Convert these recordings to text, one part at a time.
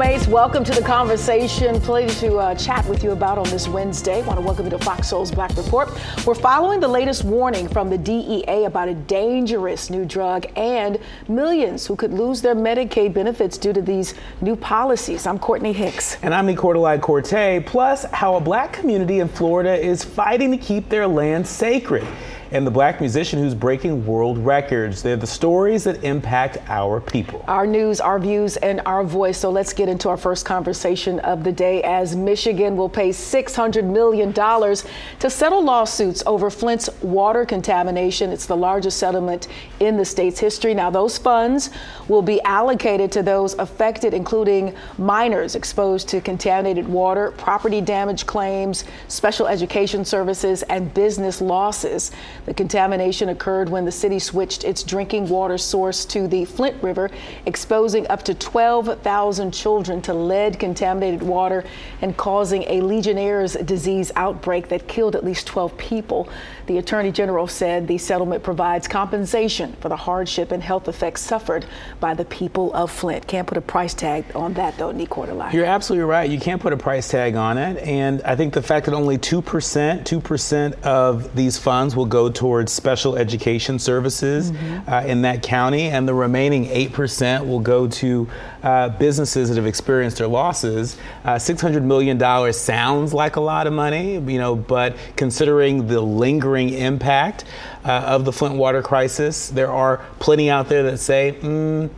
soulmates. Welcome to the conversation. Pleasure to uh, chat with you about on this Wednesday. Want to welcome you to Fox Soul's Black Report. We're following the latest warning from the DEA about a dangerous new drug and millions who could lose their Medicaid benefits due to these new policies. I'm Courtney Hicks. And I'm Nicordelai Corte. Plus, how a black community in Florida is fighting to keep their land sacred and the black musician who's breaking world records. They're the stories that impact our people. Our news, our views, and our voice. So let's get into our first conversation of the day as Michigan will pay $600 million to settle lawsuits over Flint's water contamination. It's the largest settlement in the state's history. Now, those funds will be allocated to those affected, including minors exposed to contaminated water, property damage claims, special education services, and business losses. The contamination occurred when the city switched its drinking water source to the Flint River, exposing up to 12,000 children to lead contaminated water and causing a Legionnaire's disease outbreak that killed at least 12 people. The Attorney General said the settlement provides compensation for the hardship and health effects suffered by the people of Flint. Can't put a price tag on that, though, Nick You're absolutely right. You can't put a price tag on it. And I think the fact that only 2%, 2% of these funds will go towards special education services mm-hmm. uh, in that county, and the remaining 8% will go to uh, businesses that have experienced their losses. Uh, $600 million sounds like a lot of money, you know, but considering the lingering impact uh, of the Flint water crisis, there are plenty out there that say, mm,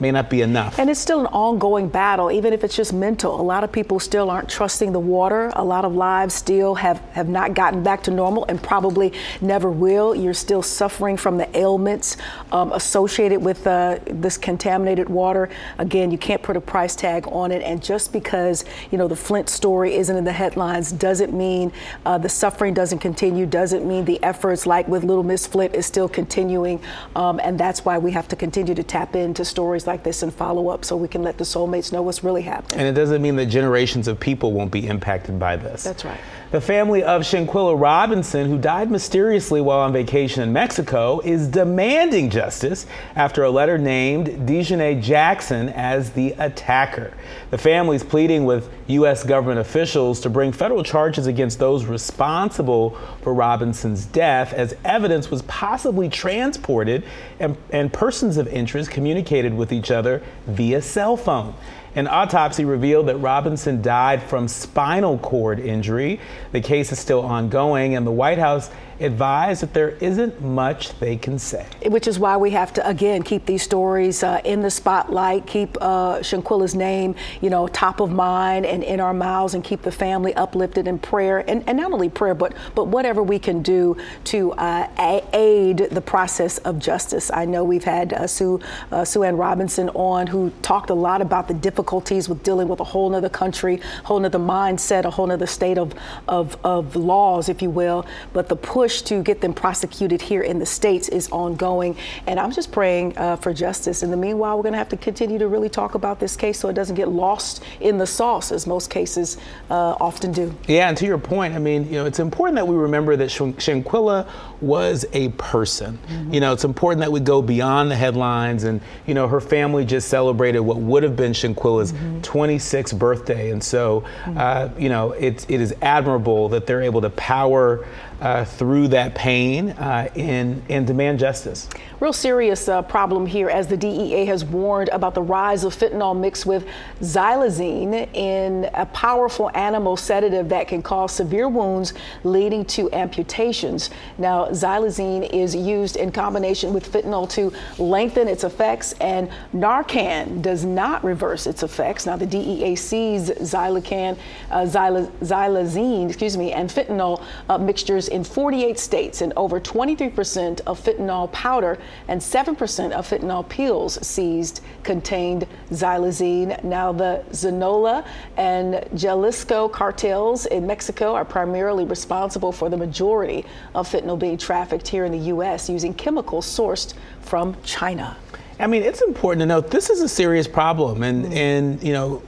may not be enough. And it's still an ongoing battle, even if it's just mental. A lot of people still aren't trusting the water. A lot of lives still have, have not gotten back to normal and probably never will. You're still suffering from the ailments um, associated with uh, this contaminated water. Again, you can't put a price tag on it. And just because, you know, the Flint story isn't in the headlines doesn't mean uh, the suffering doesn't continue, doesn't mean the efforts like with Little Miss Flint is still continuing. Um, and that's why we have to continue to tap into stories like this and follow up so we can let the soulmates know what's really happening. And it doesn't mean that generations of people won't be impacted by this. That's right. The family of Shanquella Robinson, who died mysteriously while on vacation in Mexico, is demanding justice after a letter named Daejhanae Jackson as the attacker. The family is pleading with U.S. government officials to bring federal charges against those responsible for Robinson's death, as evidence was possibly transported and, and persons of interest communicated with each other via cell phone. An autopsy revealed that Robinson died from spinal cord injury. The case is still ongoing, and the White House advised that there isn't much they can say. Which is why we have to, again, keep these stories uh, in the spotlight, keep uh, Shanquella's name, you know, top of mind and in our mouths, and keep the family uplifted in prayer. And, and not only prayer, but, but whatever we can do to uh, aid the process of justice. I know we've had uh, Sue, uh, Sue Ann Robinson on who talked a lot about the difficulties with dealing with a whole nother country, whole nother mindset, a whole nother state of, of, of laws, if you will. But the push push to get them prosecuted here in the States is ongoing. And I'm just praying uh, for justice. In the meanwhile, we're going to have to continue to really talk about this case so it doesn't get lost in the sauce, as most cases uh, often do. Yeah, and to your point, I mean, you know, it's important that we remember that Shanquella was a person. Mm-hmm. You know, it's important that we go beyond the headlines. And, you know, her family just celebrated what would have been Shanquella's mm-hmm. 26th birthday. And so, mm-hmm. uh, you know, it, it is admirable that they're able to power uh, through that pain uh, and, and demand justice. Real serious uh, problem here as the DEA has warned about the rise of fentanyl mixed with xylazine in a powerful animal sedative that can cause severe wounds leading to amputations. Now, xylazine is used in combination with fentanyl to lengthen its effects, and Narcan does not reverse its effects. Now, the DEA sees xylocan, uh, xylazine, excuse me, and fentanyl uh, mixtures in 48 states, and over 23% of fentanyl powder and 7% of fentanyl pills seized contained xylazine. Now, the Sinaloa and Jalisco cartels in Mexico are primarily responsible for the majority of fentanyl being trafficked here in the U.S. using chemicals sourced from China. I mean, it's important to note this is a serious problem, and, mm-hmm. and you know,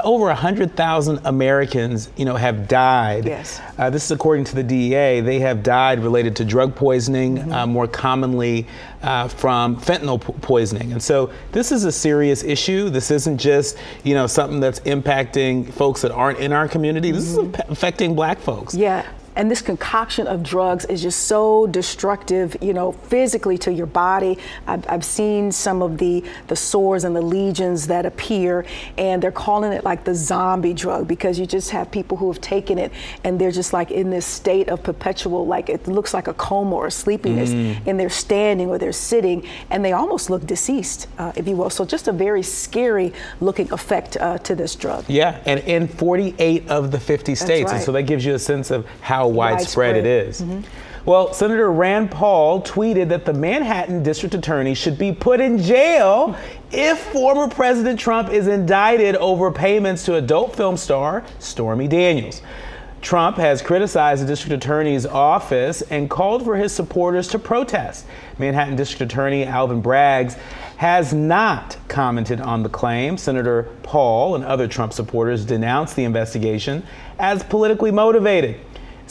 over 100,000 Americans, you know, have died. Yes. Uh, this is according to the DEA. They have died related to drug poisoning, mm-hmm. uh, more commonly uh, from fentanyl po- poisoning. And so this is a serious issue. This isn't just, you know, something that's impacting folks that aren't in our community. This mm-hmm. is affecting black folks. Yeah and this concoction of drugs is just so destructive, you know, physically to your body. I've, I've, seen some of the the sores and the lesions that appear, and they're calling it like the zombie drug because you just have people who have taken it and they're just like in this state of perpetual, like it looks like a coma or a sleepiness, mm. and they're standing or they're sitting, and they almost look deceased, uh, if you will. So just a very scary looking effect uh, to this drug. Yeah, and in 48 of the 50 states, right. and so that gives you a sense of how how widespread, widespread. it is. Mm-hmm. Well, Senator Rand Paul tweeted that the Manhattan District Attorney should be put in jail if former President Trump is indicted over payments to adult film star Stormy Daniels. Trump has criticized the district attorney's office and called for his supporters to protest. Manhattan District Attorney Alvin Braggs has not commented on the claim. Senator Paul and other Trump supporters denounced the investigation as politically motivated.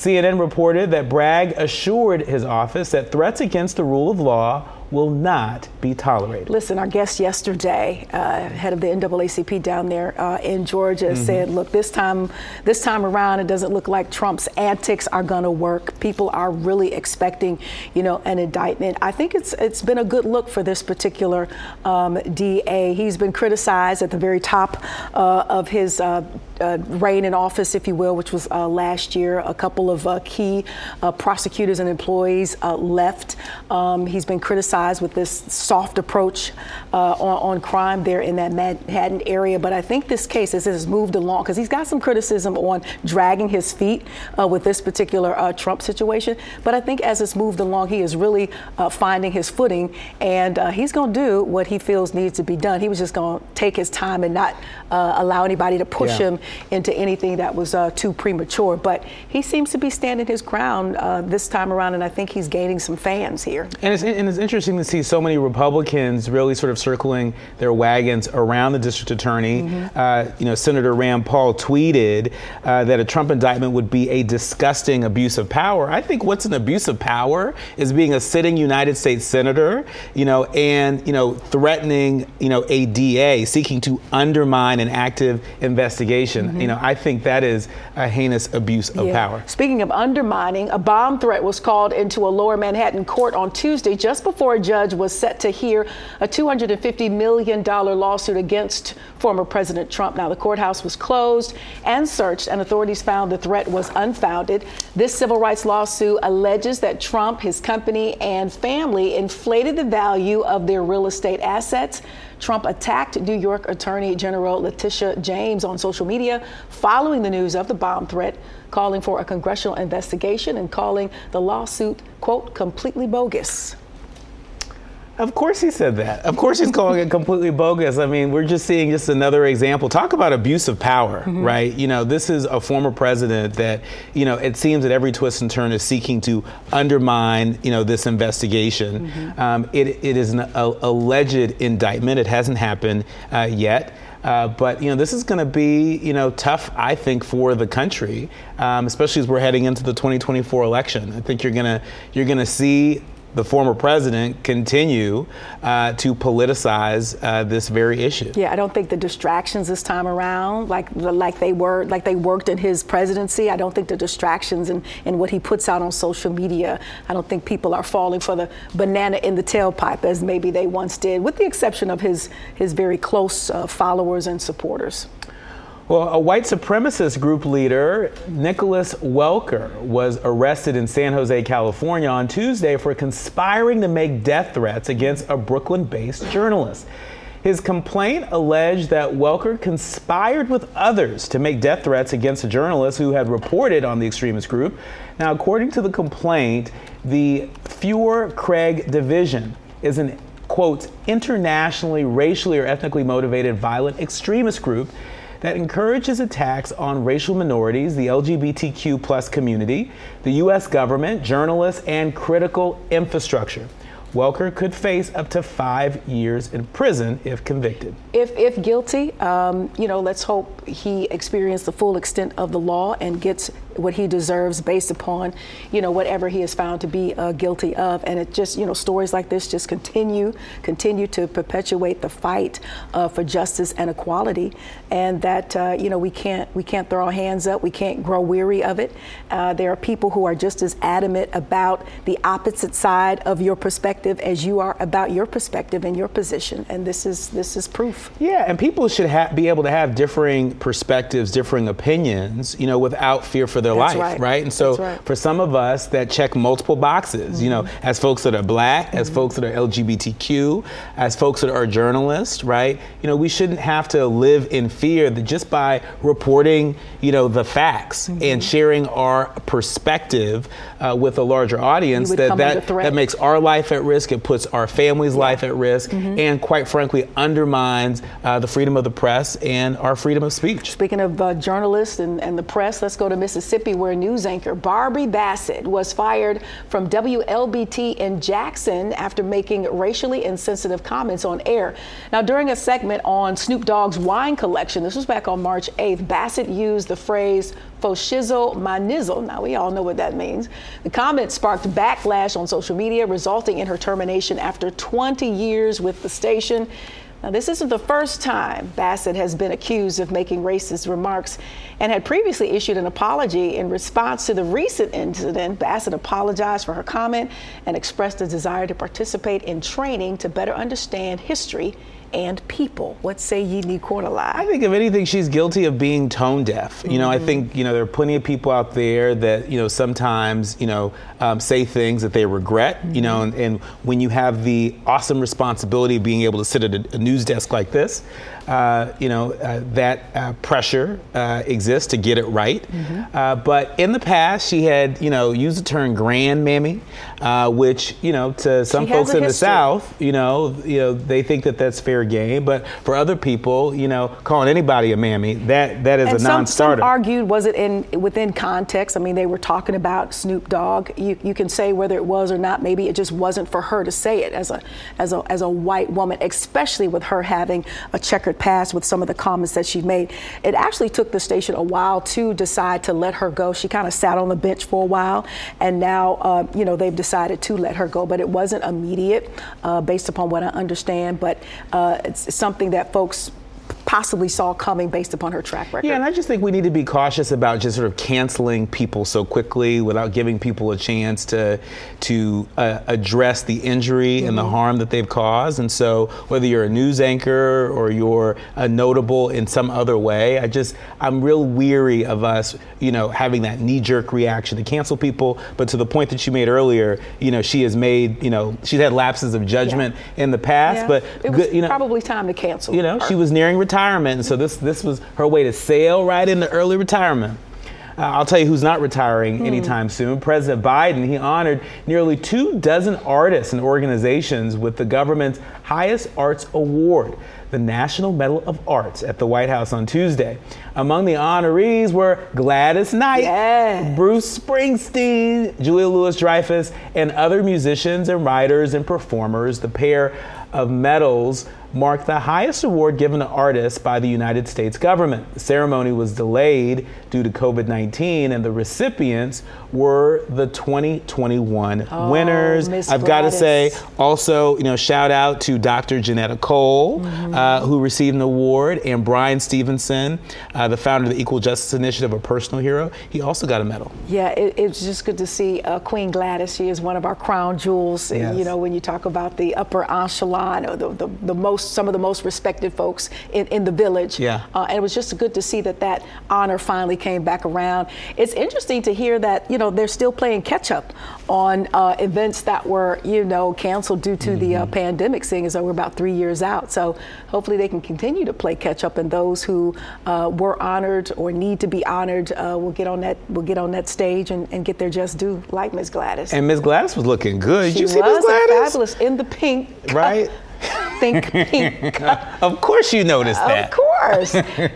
CNN reported that Bragg assured his office that threats against the rule of law will not be tolerated. Listen, our guest yesterday, uh, head of the NAACP down there uh, in Georgia, mm-hmm. said, "Look, this time, this time around, it doesn't look like Trump's antics are going to work. People are really expecting, you know, an indictment. I think it's it's been a good look for this particular um, DA. He's been criticized at the very top uh, of his." Uh, reign in office, if you will, which was uh, last year. A couple of uh, key uh, prosecutors and employees uh, left. Um, he's been criticized with this soft approach uh, on, on, crime there in that Manhattan area. But I think this case, as has moved along, because he's got some criticism on dragging his feet with this particular Trump situation. But I think as it's moved along, he is really finding his footing, and he's going to do what he feels needs to be done. He was just going to take his time and not allow anybody to push yeah. him into anything that was uh, too premature. But he seems to be standing his ground uh, this time around, and I think he's gaining some fans here. And it's, and it's interesting to see so many Republicans really sort of circling their wagons around the district attorney. Mm-hmm. Uh, you know, Senator Rand Paul tweeted uh, that a Trump indictment would be a disgusting abuse of power. I think what's an abuse of power is being a sitting United States senator, you know, and you know threatening, you know, a DA seeking to undermine an active investigation Mm-hmm. You know, I think that is a heinous abuse of yeah. power. Speaking of undermining, a bomb threat was called into a lower Manhattan court on Tuesday just before a judge was set to hear a $250 million lawsuit against former President Trump. Now, the courthouse was closed and searched, and authorities found the threat was unfounded. This civil rights lawsuit alleges that Trump, his company, and family inflated the value of their real estate assets Trump attacked New York Attorney General Letitia James on social media following the news of the bomb threat, calling for a congressional investigation and calling the lawsuit, quote, completely bogus. Of course he said that. Of course he's calling it completely bogus. I mean, we're just seeing just another example. Talk about abuse of power, mm-hmm. right? You know, this is a former president that, you know, it seems that every twist and turn is seeking to undermine, you know, this investigation. Mm-hmm. Um, it, it is an a, alleged indictment. It hasn't happened uh, yet. Uh, but you know, this is going to be you know tough, I think, for the country, um, especially as we're heading into the 2024 election. I think you're gonna you're gonna see the former president continue uh, to politicize uh, this very issue. Yeah, I don't think the distractions this time around, like like they were, like they worked in his presidency. I don't think the distractions and, and what he puts out on social media. I don't think people are falling for the banana in the tailpipe as maybe they once did, with the exception of his his very close uh, followers and supporters. Well, a white supremacist group leader, Nicholas Welker, was arrested in San Jose, California on Tuesday for conspiring to make death threats against a Brooklyn based journalist. His complaint alleged that Welker conspired with others to make death threats against a journalist who had reported on the extremist group. Now, according to the complaint, the Feuerkrieg Division is an quote internationally racially or ethnically motivated violent extremist group that encourages attacks on racial minorities, the LGBTQ plus community, the U.S. government, journalists, and critical infrastructure. Welker could face up to five years in prison if convicted. If, if guilty, um, you know, let's hope he experiences the full extent of the law and gets what he deserves based upon, you know, whatever he is found to be uh, guilty of. And it just, you know, stories like this just continue, continue to perpetuate the fight uh, for justice and equality. And that, uh, you know, we can't, we can't throw our hands up. We can't grow weary of it. Uh, there are people who are just as adamant about the opposite side of your perspective as you are about your perspective and your position. And this is, this is proof. Yeah, and people should ha- be able to have differing perspectives, differing opinions, you know, without fear for their That's life, right. right? And so right. for some of us that check multiple boxes, you know, Mm-hmm. as folks that are black, as folks that are LGBTQ, as folks that are journalists, right? You know, we shouldn't have to live in fear that just by reporting, you know, the facts Mm-hmm. and sharing our perspective uh, with a larger audience that that, that makes our life at risk, it puts our family's life at risk, Mm-hmm. and quite frankly undermines uh, the freedom of the press and our freedom of speech. Speaking of uh, journalists and, and the press, let's go to Mississippi where news anchor Barbie Bassett was fired from WLBT in Jackson after making racially insensitive comments on air. Now, during a segment on Snoop Dogg's wine collection, this was back on March 8th, Bassett used the phrase fo shizzle my nizzle. Now, we all know what that means. The comment sparked backlash on social media, resulting in her termination after 20 years with the station. Now, this isn't the first time Bassett has been accused of making racist remarks and had previously issued an apology in response to the recent incident. Bassett apologized for her comment and expressed a desire to participate in training to better understand history and people. What say ye, I think if anything, she's guilty of being tone deaf. You know, I mm-hmm. think you know there are plenty of people out there that you know sometimes you know um, say things that they regret. You know, and, and when you have the awesome responsibility of being able to sit at a, a news desk like this, uh, you know uh, that uh, pressure uh, exists to get it right. Uh, but in the past, she had you know used the term "grand mammy," uh, which you know to some She folks in the. South, you know, you know they think that that's fair game. But for other people, you know, calling anybody a mammy, that that is And a some non-starter. Some argued, was it in within context? I mean, they were talking about Snoop Dogg. You, you can say whether it was or not. Maybe it just wasn't for her to say it as a as a as a white woman, especially with her having a checkered past with some of the comments that she made. It actually took the station a while to decide to let her go. She kind of sat on the bench for a while, and now uh, you know they've decided to let her go. But it wasn't immediate, uh, based upon what I understand. But uh, it's something that folks possibly saw coming based upon her track record. Yeah, and I just think we need to be cautious about just sort of canceling people so quickly without giving people a chance to to uh, address the injury and the harm that they've caused. And so, whether you're a news anchor or you're a notable in some other way, I just I'm real weary of us, you know, having that knee-jerk reaction to cancel people. But to the point that you made earlier, you know, she has made, you know, she's had lapses of judgment in the past, Yeah. but it was good, you know, probably time to cancel. you know, her. she was nearing retirement, and so this this was her way to sail right into early retirement. Uh, I'll tell you who's not retiring Hmm. anytime soon. President Biden, he honored nearly two dozen artists and organizations with the government's highest arts award, the National Medal of Arts, at the White House on Tuesday. Among the honorees were Gladys Knight, Yeah. Bruce Springsteen, Julia Louis Dreyfus, and other musicians and writers and performers. The pair of medals marked the highest award given to artists by the United States government. The ceremony was delayed due to COVID 19, and the recipients were the 2021 winners. Miss I've got to say, also, you know, shout out to Dr. Johnnetta Cole, uh, who received an award, and Bryan Stevenson, uh, the founder of the Equal Justice Initiative, a personal hero. He also got a medal. Yeah, it, it's just good to see uh, Queen Gladys. She is one of our crown jewels. Yes. You know, when you talk about the upper echelon, or the, the, the most, some of the most respected folks in, in the village. Yeah. Uh, and it was just good to see that that honor finally came back around. It's interesting to hear that, you know, they're still playing catch up on uh, events that were, you know, canceled due to the uh, Mm-hmm. pandemic, seeing as though we're about three years out. So hopefully they can continue to play catch up, and those who uh, were honored or need to be honored uh, will get on that will get on that stage and, and get their just due, like Miss Gladys. And Miss Gladys was looking good. She you see was Miss Gladys? fabulous in the pink, Right? think pink. Of course you noticed that. Of course.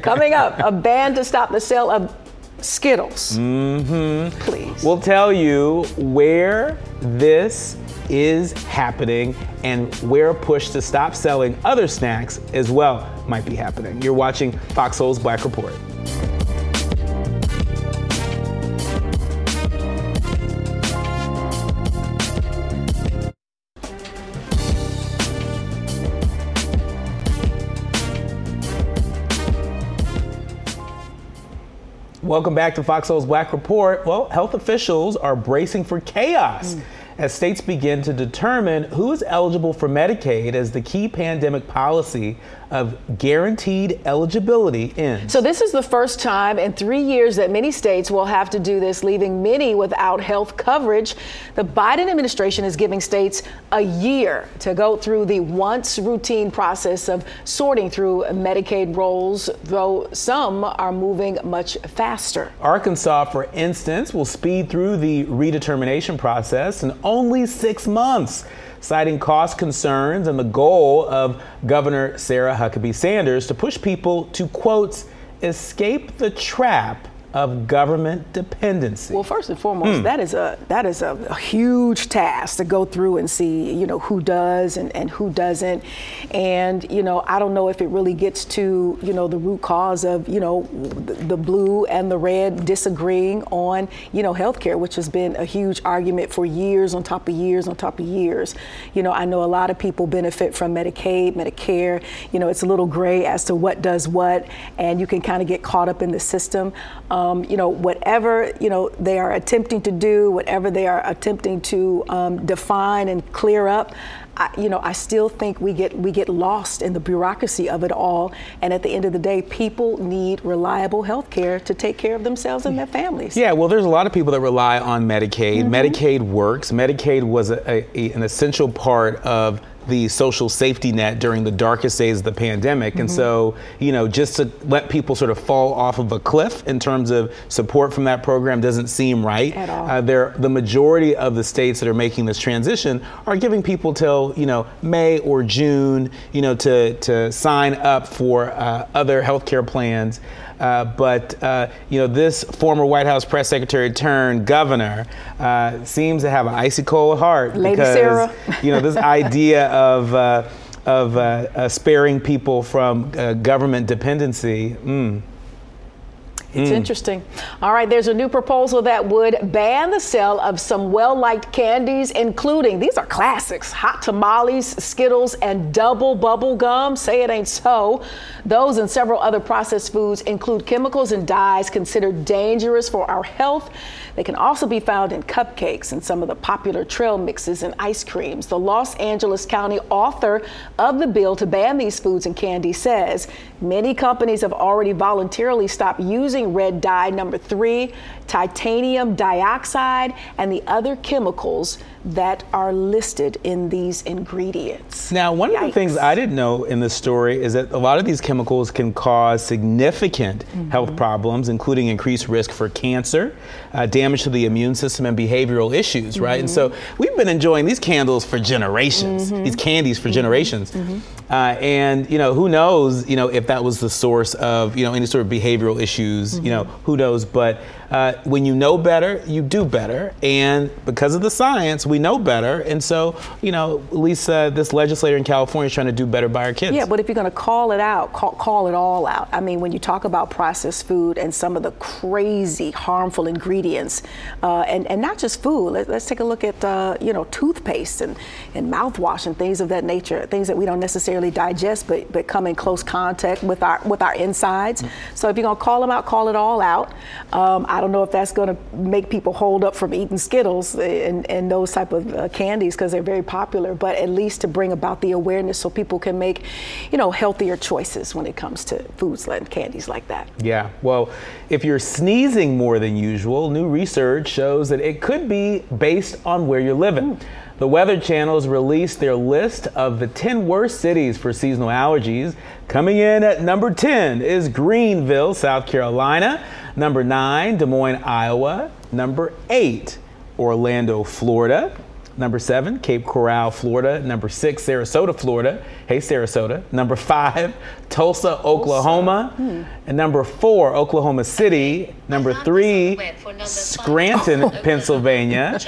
Coming up, a ban to stop the sale of Skittles. Mm-hmm. Please. We'll tell you where this is happening and where a push to stop selling other snacks as well might be happening. You're watching Fox Soul's Black Report. Welcome back to Fox Soul's Black Report. Well, health officials are bracing for chaos. Mm as states begin to determine who is eligible for Medicaid as the key pandemic policy of guaranteed eligibility ends. So, this is the first time in three years that many states will have to do this, leaving many without health coverage. The Biden administration is giving states a year to go through the once routine process of sorting through Medicaid rolls, though some are moving much faster. Arkansas, for instance, will speed through the redetermination process in only six months citing cost concerns and the goal of Governor Sarah Huckabee Sanders to push people to, quote, escape the trap of government dependency? Well, first and foremost, hmm. that is a that is a, a, huge task to go through and see, you know, who does and, and who doesn't. And, you know, I don't know if it really gets to, you know, the root cause of, you know, the, the blue and the red disagreeing on, you know, healthcare, which has been a huge argument for years on top of years on top of years. You know, I know a lot of people benefit from Medicaid, Medicare. You know, it's a little gray as to what does what, and you can kind of get caught up in the system. Um, um, you know, whatever, you know, they are attempting to do, whatever they are attempting to um, define and clear up, I, you know, I still think we get we get lost in the bureaucracy of it all. And at the end of the day, people need reliable health care to take care of themselves and their families. Yeah, well, there's a lot of people that rely on Medicaid. Mm-hmm. Medicaid works. Medicaid was a, a, an essential part of the social safety net during the darkest days of the pandemic. Mm-hmm. And so, you know, just to let people sort of fall off of a cliff in terms of support from that program doesn't seem right. At all. Uh, the majority of the states that are making this transition are giving people till, you know, May or June, you know, to, to sign up for uh, other healthcare plans. Uh, but uh, you know, this former White House press secretary turned governor uh, seems to have an icy cold heart Lady because Sarah. you know this idea of uh, of uh, sparing people from government dependency. Mm, it's mm. interesting. All right, there's a new proposal that would ban the sale of some well liked candies, including these are classics hot tamales, Skittles, and double bubble gum. Say it ain't so. Those and several other processed foods include chemicals and dyes considered dangerous for our health. They can also be found in cupcakes and some of the popular trail mixes and ice creams. The Los Angeles County author of the bill to ban these foods and candy says many companies have already voluntarily stopped using red dye number three, titanium dioxide, and the other chemicals that are listed in these ingredients. Now, one Yikes. of the things I didn't know in this story is that a lot of these chemicals can cause significant mm-hmm. health problems, including increased risk for cancer, uh, damage to the immune system, and behavioral issues, right? Mm-hmm. And so mm-hmm. we've been enjoying these candles for generations, mm-hmm. these candies for mm-hmm. generations. Mm-hmm. Uh, and you know who knows you know if that was the source of you know any sort of behavioral issues you know who knows but uh, when you know better, you do better. And because of the science, we know better. And so, you know, Lisa, this legislator in California is trying to do better by our kids. Yeah, but if you're going to call it out, call, call, it all out. I mean, when you talk about processed food and some of the crazy harmful ingredients, uh, and, and not just food, Let, us take a look at, uh, you know, toothpaste and, and mouthwash and things of that nature, things that we don't necessarily digest, but, but come in close contact with our, with our insides. Mm-hmm. So if you're to call them out, call it all out. Um, I don't know if that's to make people hold up from eating Skittles and, and those type of uh, candies because they're very popular, but at least to bring about the awareness so people can make, you know, healthier choices when it comes to foods and candies like that. Yeah. Well, if you're sneezing more than usual, new research shows that it could be based on where you're living. Mm. The Weather Channel has released their list of the 10 worst cities for seasonal allergies. Coming in at number 10 is Greenville, South Carolina. Number 9, Des Moines, Iowa. Number 8, Orlando, Florida. Number seven, Cape Coral, Florida. Number six, Sarasota, Florida. Hey, Sarasota. Number five, Tulsa, Oklahoma. Hmm. And number four, Oklahoma City. Number three, Scranton, Pennsylvania.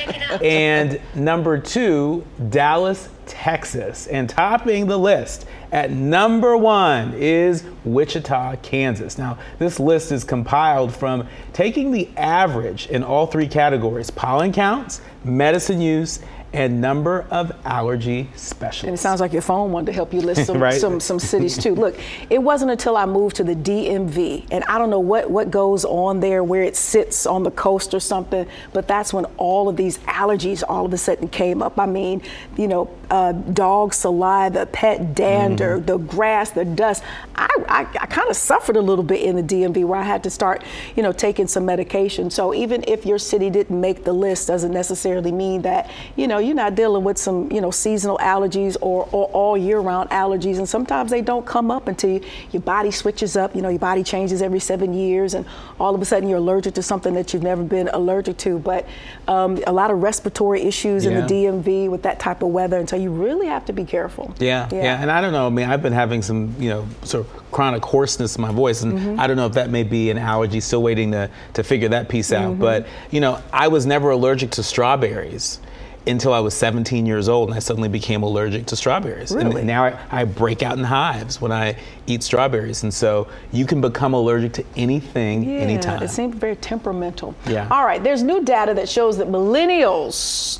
And number two, Dallas, Texas. And topping the list at number one is Wichita, Kansas. Now, this list is compiled from taking the average in all three categories pollen counts, medicine use, and number of allergy specialists. And it sounds like your phone wanted to help you list some, right? some, some cities too. Look, it wasn't until I moved to the DMV, and I don't know what, what goes on there, where it sits on the coast or something, but that's when all of these allergies all of a sudden came up. I mean, you know, uh, dog saliva, pet dander, mm-hmm. the grass, the dust. I, I, I kind of suffered a little bit in the DMV where I had to start, you know, taking some medication. So even if your city didn't make the list, doesn't necessarily mean that, you know, you're not dealing with some, you know, seasonal allergies or, or all year round allergies. And sometimes they don't come up until you, your body switches up. You know, your body changes every seven years, and all of a sudden you're allergic to something that you've never been allergic to. But um, a lot of respiratory issues yeah. in the DMV with that type of weather. And so you really have to be careful. Yeah, yeah, yeah. And I don't know. I mean, I've been having some, you know, sort of chronic hoarseness in my voice, and mm-hmm. I don't know if that may be an allergy. Still waiting to to figure that piece out. Mm-hmm. But you know, I was never allergic to strawberries until I was 17 years old, and I suddenly became allergic to strawberries. Really? And now I, I, break out in hives when I eat strawberries, and so you can become allergic to anything, yeah, anytime. It seems very temperamental. Yeah. All right. There's new data that shows that millennials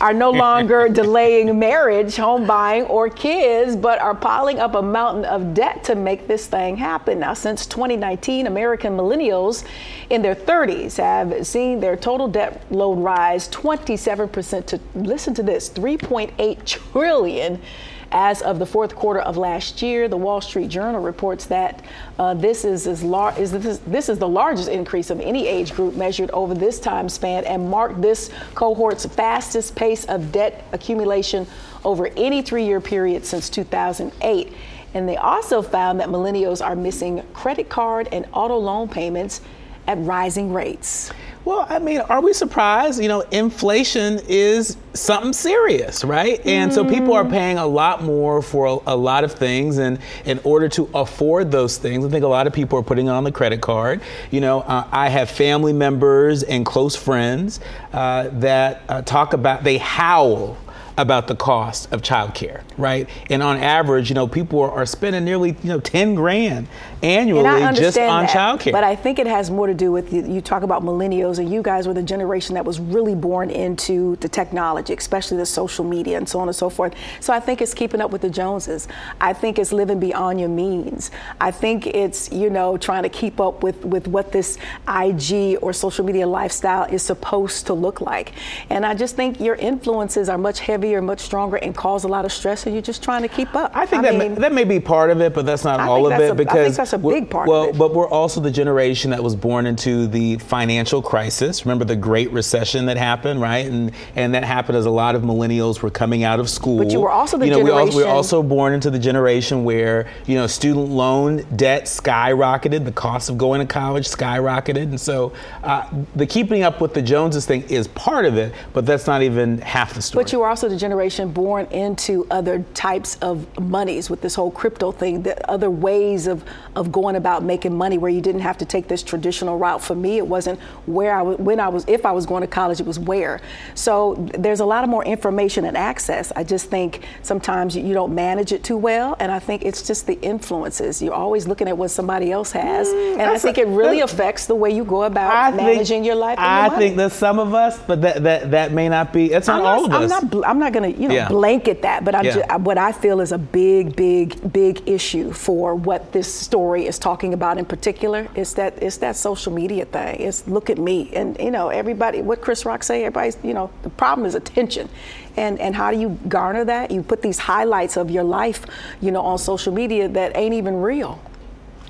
are no longer delaying marriage, home buying, or kids, but are piling up a mountain of debt to make this thing happen. Now, since 2019, American millennials in their 30s have seen their total debt load rise 27% to, listen to this, 3.8 trillion as of the fourth quarter of last year, the Wall Street Journal reports that uh, this is as lar- is this, this is the largest increase of any age group measured over this time span and marked this cohort's fastest pace of debt accumulation over any three-year period since 2008. And they also found that millennials are missing credit card and auto loan payments at rising rates. Well, I mean, are we surprised? You know, inflation is something serious, right? And mm. so people are mm. paying a lot more for a, a, lot of things, and in order to afford those things, I think a lot of people are putting it on the credit card. You know, uh, I have family members and close friends uh, that uh, talk about they howl about the cost of childcare, right? And on average, you know, people are, are spending nearly, you know, 10 grand annually just on that, childcare. But I think it has more to do with you, you talk about millennials, and you guys were the generation that was really born into the technology, especially the social media and so on and so forth. So I think it's keeping up with the Joneses. I think it's living beyond your means. I think it's, you know, trying to keep up with, with what this IG or social media lifestyle is supposed to look like. And I just think your influences are much heavier, much stronger, and cause a lot of stress, and you're just trying to keep up. I think I that, mean, may, that may be part of it, but that's not I all of it because that's a big part well, but we're also the generation that was born into the financial crisis. Remember the Great Recession that happened, right? And and that happened as a lot of millennials were coming out of school. But you were also the you know, generation. We, we were also born into the generation where you know student loan debt skyrocketed, the cost of going to college skyrocketed, and so uh, the keeping up with the Joneses thing is part of it, but that's not even half the story. But you were also the generation born into other types of monies with this whole crypto thing, the other ways of of going about making money where you didn't have to take this traditional route. For me, it wasn't where I was, when I was, if I was going to college, it was where. So there's a lot of more information and access. I just think sometimes you don't manage it too well. And I think it's just the influences. You're always looking at what somebody else has. Mm, and I think a, it really affects the way you go about I managing think, your life. I your think that some of us, but that, that, that may not be, it's not, all of I'm us. Not, I'm not going to, you know, yeah. blanket that, but yeah. just, what I feel is a big, big, big issue for what this story is talking about in particular is that it's that social media thing. It's look at me, and you know everybody. What Chris Rock say? Everybody's you know the problem is attention, and and how do you garner that? You put these highlights of your life, you know, on social media that ain't even real.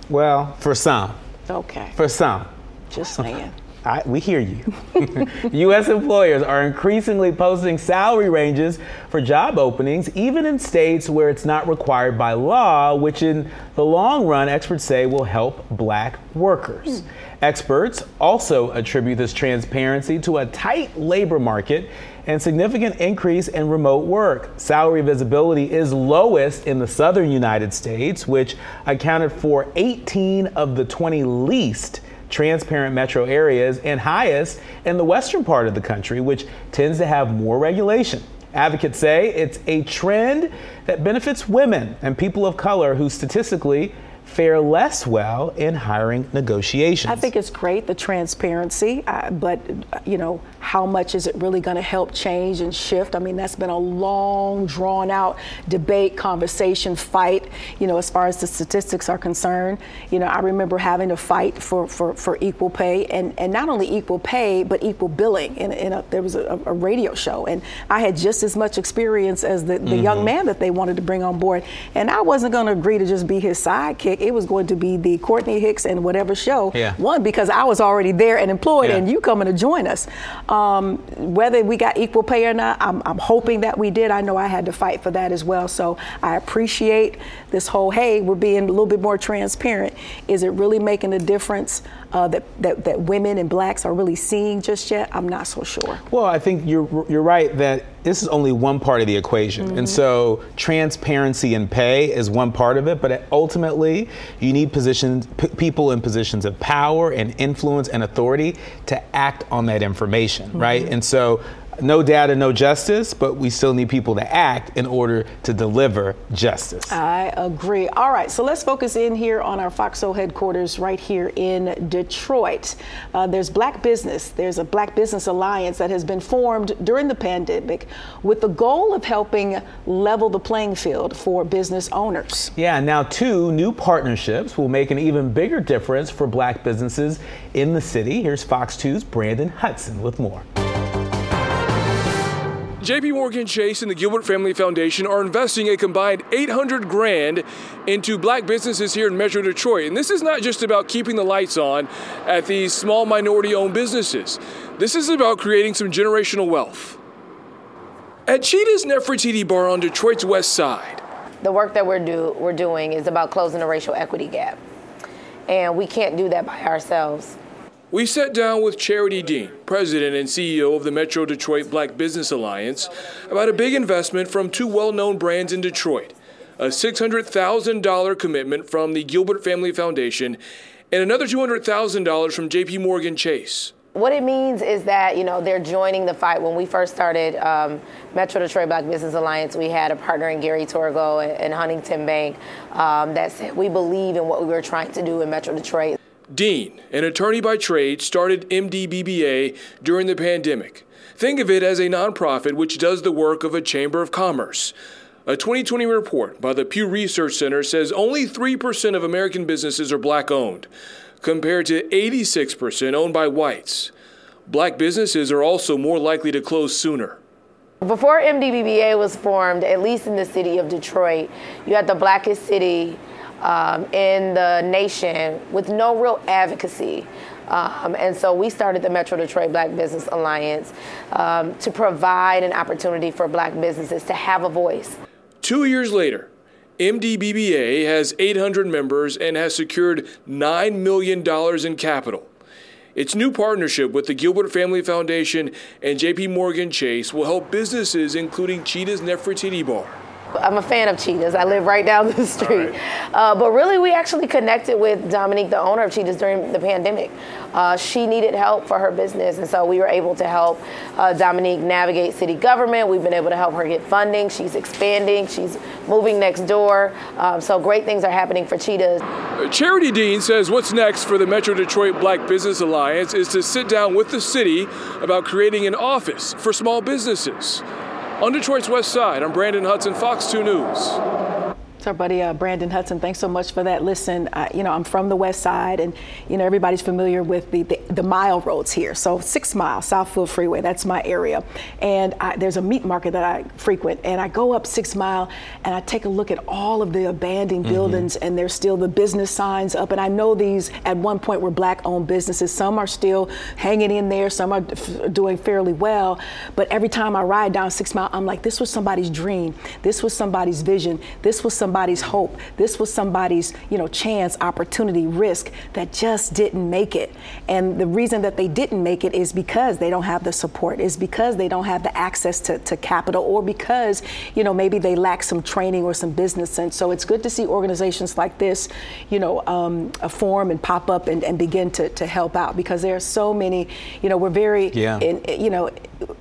Well, for some. Okay. For some. Just saying. I, we hear you. U.S. employers are increasingly posting salary ranges for job openings, even in states where it's not required by law, which in the long run, experts say will help black workers. Mm. Experts also attribute this transparency to a tight labor market and significant increase in remote work. Salary visibility is lowest in the southern United States, which accounted for 18 of the 20 least transparent metro areas and highest in the western part of the country, which tends to have more regulation. Advocates say it's a trend that benefits women and people of color who statistically fare less well in hiring negotiations. I think it's great, the transparency, uh, but, you know, how much is it really going to help change and shift? I mean, that's been a long, drawn out debate, conversation, fight, you know, as far as the statistics are concerned. You know, I remember having to fight for, for, for equal pay and, and not only equal pay, but equal billing. In, in a, there was a, a, radio show, and I had just as much experience as the, the mm-hmm. young man that they wanted to bring on board. And I wasn't going to agree to just be his sidekick it was going to be the Courtney Hicks and whatever show. Yeah. One, because I was already there and employed, yeah. and you coming to join us. Um, whether we got equal pay or not, I'm, I'm hoping that we did. I know I had to fight for that as well. So I appreciate this whole, hey, we're being a little bit more transparent. Is it really making a difference uh, that, that, that women and blacks are really seeing just yet? I'm not so sure. Well, I think you're, you're right that this is only one part of the equation. Mm-hmm. And so transparency and pay is one part of it, but ultimately you need positions, p- people in positions of power and influence and authority to act on that information, mm-hmm. right? And so no data, no justice, but we still need people to act in order to deliver justice. I agree. All right, so let's focus in here on our Fox Soul headquarters right here in Detroit. Uh, there's Black Business. There's a Black Business Alliance that has been formed during the pandemic with the goal of helping level the playing field for business owners. Yeah, now two new partnerships will make an even bigger difference for black businesses in the city. Here's Fox 2's Brandon Hudson with more. JP Morgan Chase and the Gilbert Family Foundation are investing a combined 800 grand into black businesses here in Metro Detroit. And this is not just about keeping the lights on at these small minority owned businesses. This is about creating some generational wealth. At Cheetah's Nefertiti Bar on Detroit's west side. The work that we're do we're doing is about closing the racial equity gap. And we can't do that by ourselves. We sat down with Charity Dean, president and CEO of the Metro Detroit Black Business Alliance, about a big investment from two well known brands in Detroit a $600,000 commitment from the Gilbert Family Foundation, and another $200,000 from JP Morgan Chase. What it means is that you know they're joining the fight. When we first started um, Metro Detroit Black Business Alliance, we had a partner in Gary Torgow and Huntington Bank um, that said we believe in what we were trying to do in Metro Detroit. Dean, an attorney by trade, started MDBBA during the pandemic. Think of it as a nonprofit which does the work of a chamber of commerce. A 2020 report by the Pew Research Center says only 3% of American businesses are black owned, compared to 86% owned by whites. Black businesses are also more likely to close sooner. Before MDBBA was formed, at least in the city of Detroit, you had the blackest city um, in the nation with no real advocacy. Um, and so we started the Metro Detroit Black Business Alliance um, to provide an opportunity for black businesses to have a voice. Two years later, MDBBA has 800 members and has secured $9 million in capital. Its new partnership with the Gilbert Family Foundation and JP Morgan Chase will help businesses including Cheetah's Nefertiti Bar I'm a fan of Cheetahs. I live right down the street. Right. Uh, but really, we actually connected with Dominique, the owner of Cheetahs, during the pandemic. Uh, she needed help for her business, and so we were able to help uh, Dominique navigate city government. We've been able to help her get funding. She's expanding. She's moving next door. Um, so great things are happening for Cheetahs. Charity Dean says what's next for the Metro Detroit Black Business Alliance is to sit down with the city about creating an office for small businesses. On Detroit's West Side, I'm Brandon Hudson, Fox 2 News. It's our buddy uh, Brandon Hudson. Thanks so much for that. Listen, uh, you know, I'm from the West Side, and you know everybody's familiar with the, the, the mile roads here. So Six Mile, Southfield Freeway, that's my area. And I, there's a meat market that I frequent, and I go up Six Mile, and I take a look at all of the abandoned mm-hmm. buildings, and there's still the business signs up. And I know these at one point were black-owned businesses. Some are still hanging in there. Some are f- doing fairly well. But every time I ride down Six Mile, I'm like, this was somebody's dream. This was somebody's vision. This was some somebody's hope. This was somebody's, you know, chance, opportunity, risk that just didn't make it. And the reason that they didn't make it is because they don't have the support, is because they don't have the access to, to capital, or because, you know, maybe they lack some training or some business sense. So it's good to see organizations like this, you know, um, form and pop up and, and begin to, to help out because there are so many, you know, we're very, yeah. in, you know,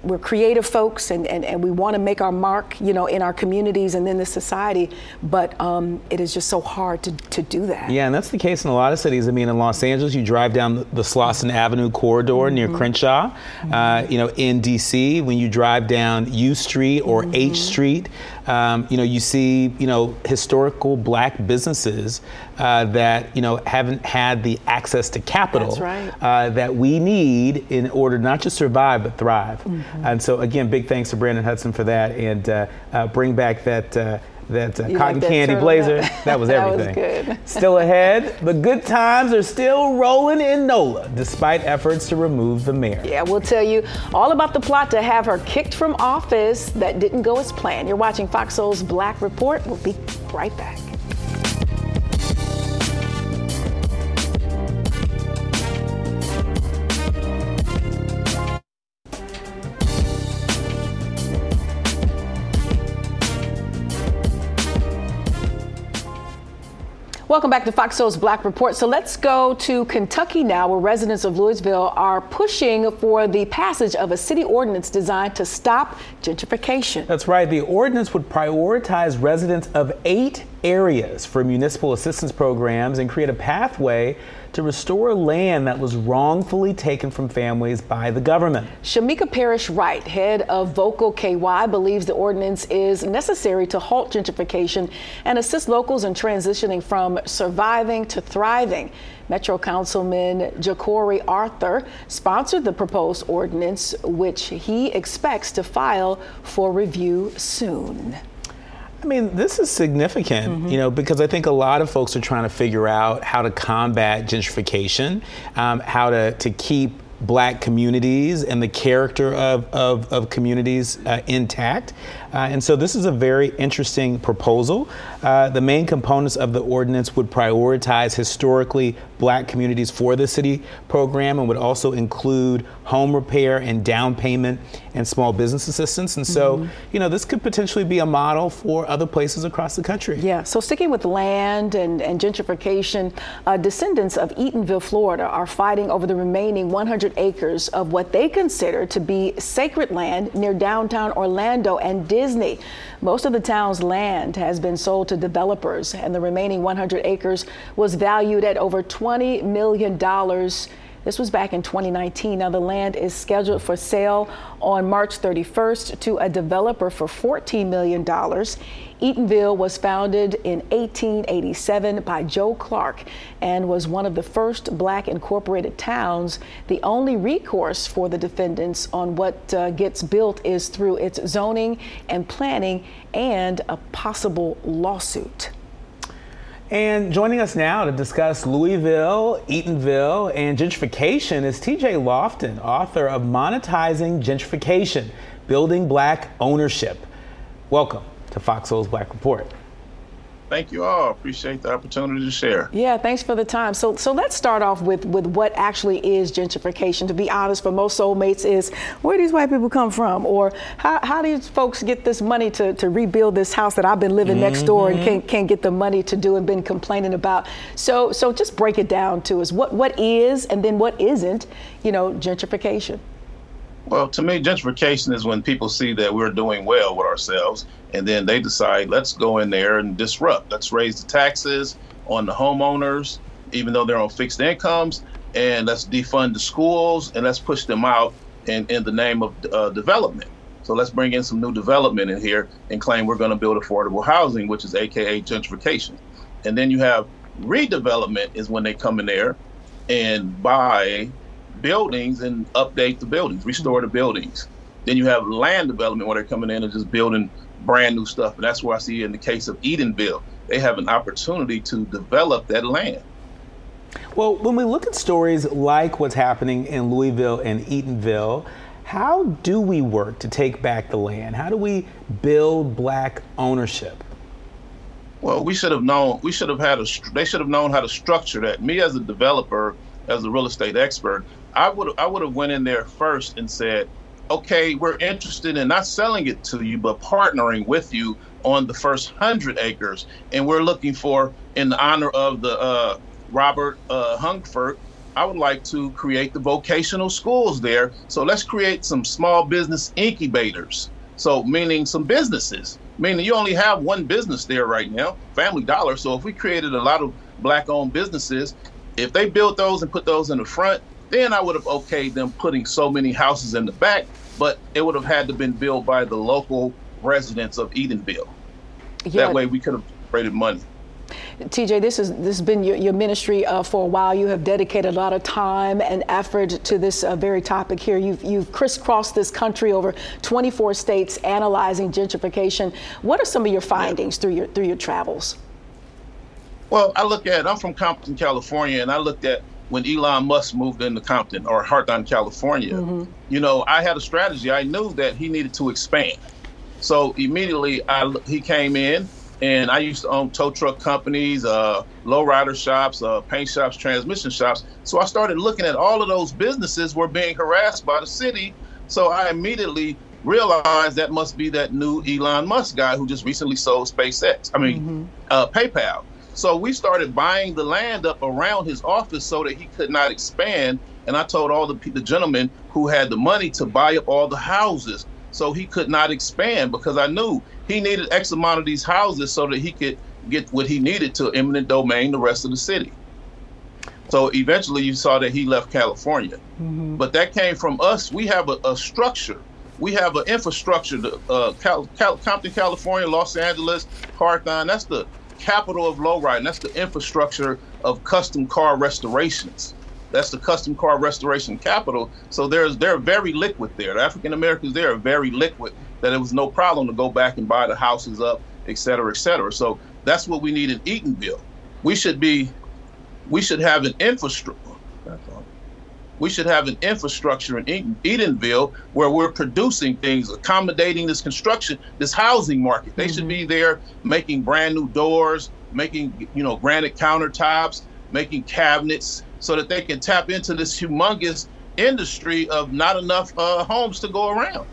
we're creative folks and, and, and we want to make our mark, you know, in our communities and in the society, but um, it is just so hard to, to do that. Yeah, and that's the case in a lot of cities. I mean, in Los Angeles, you drive down the Slauson Avenue corridor mm-hmm. near Crenshaw. Mm-hmm. Uh, you know, in D.C., when you drive down U Street or mm-hmm. H Street, um, you know, you see, you know, historical black businesses uh, that, you know, haven't had the access to capital right. uh, that we need in order not just survive, but thrive. Mm-hmm. And so, again, big thanks to Brandon Hudson for that and uh, uh bring back that uh, that uh, cotton like that candy blazer. That was everything. that was good. still ahead. The good times are still rolling in NOLA, despite efforts to remove the mayor. Yeah, we'll tell you all about the plot to have her kicked from office that didn't go as planned. You're watching Fox Soul's Black Report. We'll be right back. Welcome back to Fox Soul's Black Report. So let's go to Kentucky now, where residents of Louisville are pushing for the passage of a city ordinance designed to stop gentrification. That's right. The ordinance would prioritize residents of eight areas for municipal assistance programs and create a pathway to restore land that was wrongfully taken from families by the government. Shameka Parrish Wright, head of Vocal KY, believes the ordinance is necessary to halt gentrification and assist locals in transitioning from surviving to thriving. Metro Councilman Jecorey Arthur sponsored the proposed ordinance, which he expects to file for review soon. I mean, this is significant, mm-hmm. you know, because I think a lot of folks are trying to figure out how to combat gentrification, um, how to, to keep black communities and the character of, of, of communities uh, intact. Uh, and so this is a very interesting proposal. Uh, the main components of the ordinance would prioritize historically black communities for the city program and would also include home repair and down payment and small business assistance. And so, mm-hmm. you know, this could potentially be a model for other places across the country. Yeah. So sticking with land and, and gentrification, uh, descendants of Eatonville, Florida are fighting over the remaining 100 acres of what they consider to be sacred land near downtown Orlando and Disney. Most of the town's land has been sold to developers, and the remaining 100 acres was valued at over $20 million. This was back in 2019. Now, the land is scheduled for sale on March 31st to a developer for $14 million. Eatonville was founded in 1887 by Joe Clark and was one of the first black incorporated towns. The only recourse for the defendants on what uh, gets built is through its zoning and planning and a possible lawsuit. And joining us now to discuss Louisville, Eatonville, and gentrification is TJ Lofton, author of Monetizing Gentrification Building Black Ownership. Welcome to Fox Soul's Black Report. Thank you all. Appreciate the opportunity to share. Yeah, thanks for the time. So, so let's start off with with what actually is gentrification. To be honest, for most soulmates, is where these white people come from, or how, how do these folks get this money to, to rebuild this house that I've been living mm-hmm. next door and can't, can't get the money to do and been complaining about. So, so just break it down to us. What what is and then what isn't, you know, gentrification. Well, to me, gentrification is when people see that we're doing well with ourselves, and then they decide, let's go in there and disrupt. Let's raise the taxes on the homeowners, even though they're on fixed incomes, and let's defund the schools and let's push them out in, in the name of uh, development. So let's bring in some new development in here and claim we're going to build affordable housing, which is AKA gentrification. And then you have redevelopment is when they come in there and buy buildings and update the buildings, restore the buildings. Then you have land development where they're coming in and just building brand new stuff. And that's where I see in the case of Eatonville, they have an opportunity to develop that land. Well, when we look at stories like what's happening in Louisville and Eatonville, how do we work to take back the land? How do we build black ownership? Well, we should have known. We should have had a. They should have known how to structure that. Me as a developer, as a real estate expert, I would I would have went in there first and said, okay, we're interested in not selling it to you, but partnering with you on the first hundred acres, and we're looking for, in honor of the uh, Robert uh, I would like to create the vocational schools there. So let's create some small business incubators. So meaning some businesses, meaning you only have one business there right now, Family Dollar. So if we created a lot of black owned businesses, if they built those and put those in the front, then I would have okayed them putting so many houses in the back, but it would have had to been built by the local residents of Eatonville. Yeah. That way we could have created money. TJ, this, is, this has been your, your ministry uh, for a while. You have dedicated a lot of time and effort to this uh, very topic here. You've, you've crisscrossed this country over 24 states analyzing gentrification. What are some of your findings through your, through your travels? Well, I look at, I'm from Compton, California, and I looked at when Elon Musk moved into Compton or Hawthorne, California. Mm-hmm. You know, I had a strategy. I knew that he needed to expand. So immediately I, he came in and I used to own tow truck companies, uh, lowrider shops, uh, paint shops, transmission shops. So I started looking at all of those businesses were being harassed by the city. So I immediately realized that must be that new Elon Musk guy who just recently sold SpaceX. I mean, mm-hmm. uh, PayPal. So we started buying the land up around his office so that he could not expand. And I told all the, the gentlemen who had the money to buy up all the houses so he could not expand because I knew he needed X amount of these houses so that he could get what he needed to eminent domain the rest of the city. So eventually you saw that he left California. Mm-hmm. But that came from us. We have a, a structure. We have an infrastructure. Uh, Cal, Cal, Compton, California, Los Angeles, Hawthorne, that's the capital of lowriding. That's the infrastructure of custom car restorations. That's the custom car restoration capital. So there's they're very liquid there. The African Americans there are very liquid. That it was no problem to go back and buy the houses up, et cetera, et cetera. So that's what we need in Eatonville. We should be, we should have an infrastructure. We should have an infrastructure in Eatonville where we're producing things, accommodating this construction, this housing market. They mm-hmm. should be there making brand new doors, making you know granite countertops, making cabinets, so that they can tap into this humongous industry of not enough uh, homes to go around.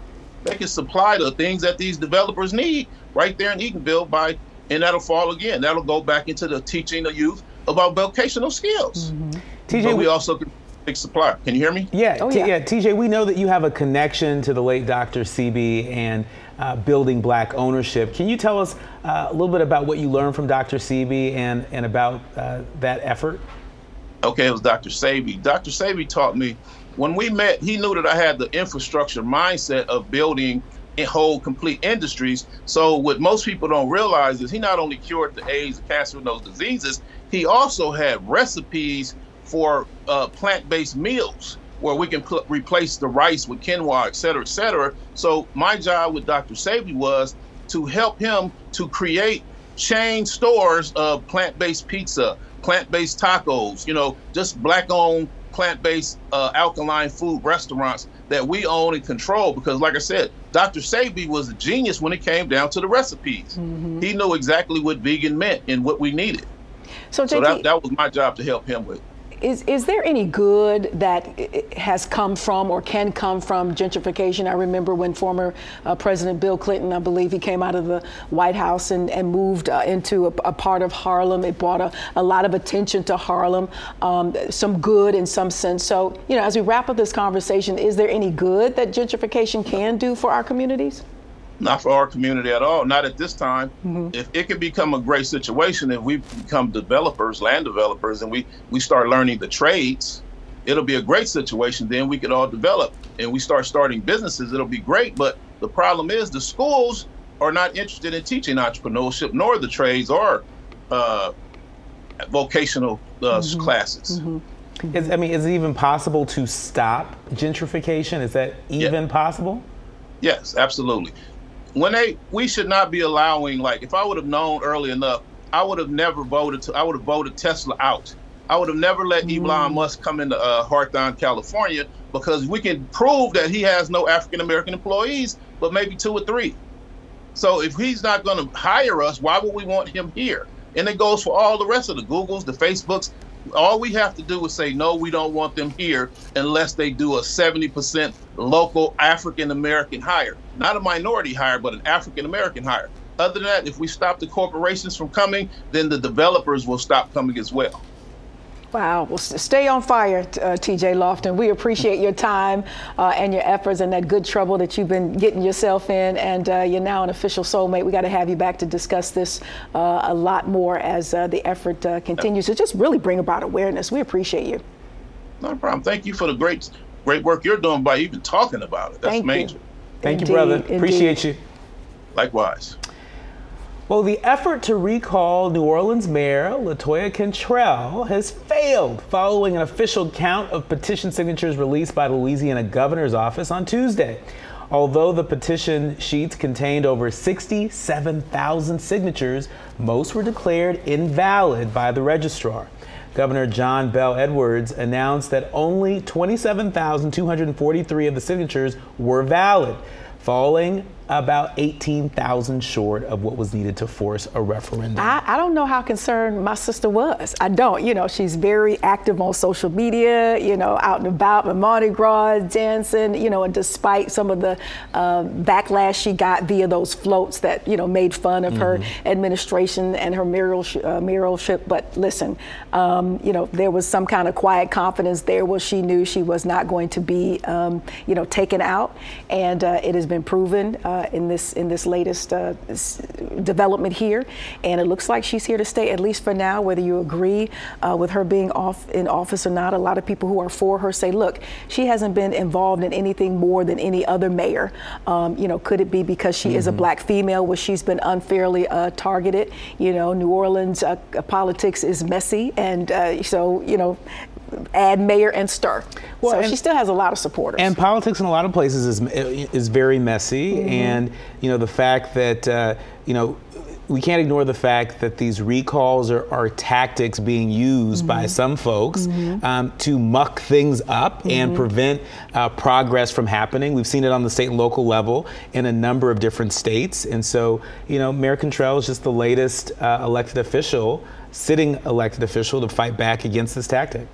They can supply the things that these developers need right there in Eatonville by, and that'll fall again. That'll go back into the teaching the youth about vocational skills. Mm-hmm. TJ, but we also can big supplier. Can you hear me? Yeah, oh, yeah. yeah. TJ, we know that you have a connection to the late Dr. Sebi and uh, building black ownership. Can you tell us uh, a little bit about what you learned from Dr. Sebi and, and about uh, that effort? Okay, it was Dr. Sebi. Dr. Sebi taught me when we met, he knew that I had the infrastructure mindset of building whole complete industries. So what most people don't realize is he not only cured the AIDS, the cancer, and those diseases, he also had recipes for uh, plant-based meals where we can pl- replace the rice with quinoa, et cetera, et cetera. So my job with Dr. Sebi was to help him to create chain stores of plant-based pizza, plant-based tacos, you know, just black-owned plant-based uh, alkaline food restaurants that we own and control. Because, like I said, Dr. Sebi was a genius when it came down to the recipes. Mm-hmm. He knew exactly what vegan meant and what we needed. So, JT, so that, that was my job to help him with. Is, is there any good that has come from or can come from gentrification? I remember when former uh, President Bill Clinton, I believe he came out of the White House and, and moved uh, into a, a, part of Harlem. It brought a, a lot of attention to Harlem, um, some good in some sense. So, you know, as we wrap up this conversation, is there any good that gentrification can do for our communities? Not for our community at all. Not at this time. Mm-hmm. If it could become a great situation if we become developers, land developers, and we we start learning the trades, it'll be a great situation. Then we could all develop, and we start starting businesses. It'll be great. But The problem is the schools are not interested in teaching entrepreneurship, nor the trades or uh, vocational uh, mm-hmm. classes. Mm-hmm. Is, I mean, is it even possible to stop gentrification? Is that even yeah. possible? Yes, absolutely. When they, we should not be allowing. Like, if I would have known early enough, I would have never voted. To, I would have voted Tesla out. I would have never let mm. Elon Musk come into uh, Hawthorne, California, because we can prove that he has no African American employees, but maybe two or three. So if he's not going to hire us, why would we want him here? And it goes for all the rest of the Googles, the Facebooks. All we have to do is say, no, we don't want them here unless they do a 70% local African American hire. Not a minority hire, but an African American hire. Other than that, if we stop the corporations from coming, then the developers will stop coming as well. Wow. Well, stay on fire, uh, TJ Lofton. We appreciate your time uh, and your efforts and that good trouble that you've been getting yourself in. And uh, you're now an official soulmate. We got to have you back to discuss this uh, a lot more as uh, the effort uh, continues to just really bring about awareness. We appreciate you. No problem. Thank you for the great, great work you're doing by even talking about it. That's Thank major. You. Thank indeed, you, brother. Indeed. Appreciate you. Likewise. Well, the effort to recall New Orleans Mayor Latoya Cantrell has failed following an official count of petition signatures released by the Louisiana governor's office on Tuesday. Although the petition sheets contained over 67,000 signatures, most were declared invalid by the registrar. Governor John Bel Edwards announced that only 27,243 of the signatures were valid, falling about 18,000 short of what was needed to force a referendum. I, I, don't know how concerned my sister was. I don't. You know, she's very active on social media, you know, out and about with Mardi Gras, dancing, you know, and despite some of the uh, backlash she got via those floats that, you know, made fun of mm-hmm. her administration and her mayoralship. Uh. But listen, um, you know, there was some kind of quiet confidence there where she knew she was not going to be, um, you know, taken out. And uh, it has been proven. Uh, uh, in this in this latest uh, development here, and it looks like she's here to stay at least for now. Whether you agree uh, with her being off in office or not, a lot of people who are for her say, look, she hasn't been involved in anything more than any other mayor. Um, you know, could it be because she mm-hmm. is a mm-hmm. black female where she's been unfairly uh, targeted? You know, New Orleans uh, politics is messy, and uh, so you know add mayor and stir. Well, so and, she still has a lot of supporters. And politics in a lot of places is is very messy, mm-hmm. and you know the fact that uh, you know we can't ignore the fact that these recalls are, are tactics being used mm-hmm. by some folks mm-hmm. um, to muck things up mm-hmm. and prevent uh, progress from happening. We've seen it on the state and local level in a number of different states. And so, you know, Mayor Cantrell is just the latest uh, elected official, sitting elected official, to fight back against this tactic.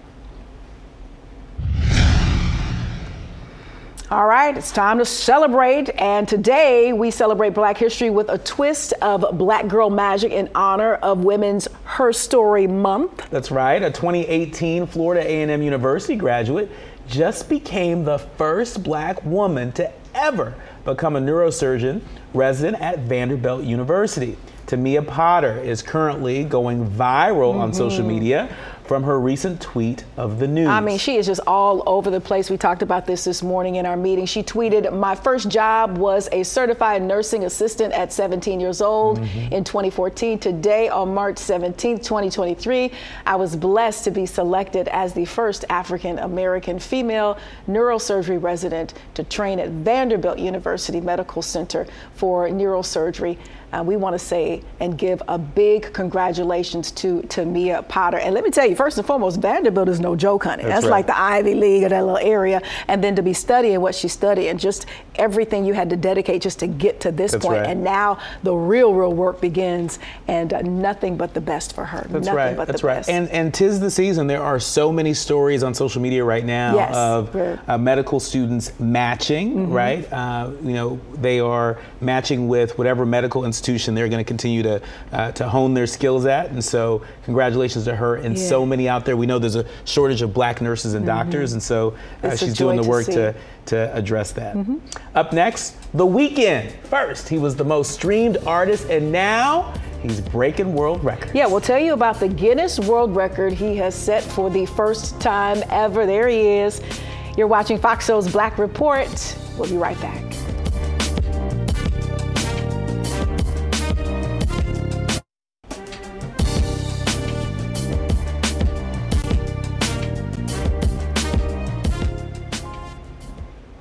All right, it's time to celebrate. And today we celebrate Black History with a twist of Black Girl Magic in honor of Women's Her Story Month. That's right. A 2018 Florida A&M University graduate just became the first black woman to ever become a neurosurgeon resident at Vanderbilt University. Tamia Potter is currently going viral mm-hmm. on social media from her recent tweet of the news. I mean, she is just all over the place. We talked about this this morning in our meeting. She tweeted, My first job was a certified nursing assistant at 17 years old mm-hmm. in 2014. Today, on March 17, 2023, I was blessed to be selected as the first African American female neurosurgery resident to train at Vanderbilt University Medical Center for neurosurgery. Uh, we want to say and give a big congratulations to, to Mia Potter. And let me tell you, first and foremost, Vanderbilt is no joke, honey. That's, That's right. like the Ivy League of that little area. And then to be studying what she studied and just everything you had to dedicate just to get to this point. Right. And now the real, real work begins and uh, nothing but the best for her. That's nothing right. but That's the right. best. And, and tis the season. There are so many stories on social media right now yes. of uh, medical students matching, mm-hmm. right? Uh, you know, they are matching with whatever medical institution they're going to continue to uh, to hone their skills at. And so, congratulations to her and yeah. so many out there. We know there's a shortage of black nurses and mm-hmm. doctors, and so uh, she's doing the work to, to, to address that. Mm-hmm. Up next, The Weeknd. First, he was the most streamed artist, and now he's breaking world records. Yeah, we'll tell you about the Guinness World Record he has set for the first time ever. There he is. You're watching Fox Soul's Black Report. We'll be right back.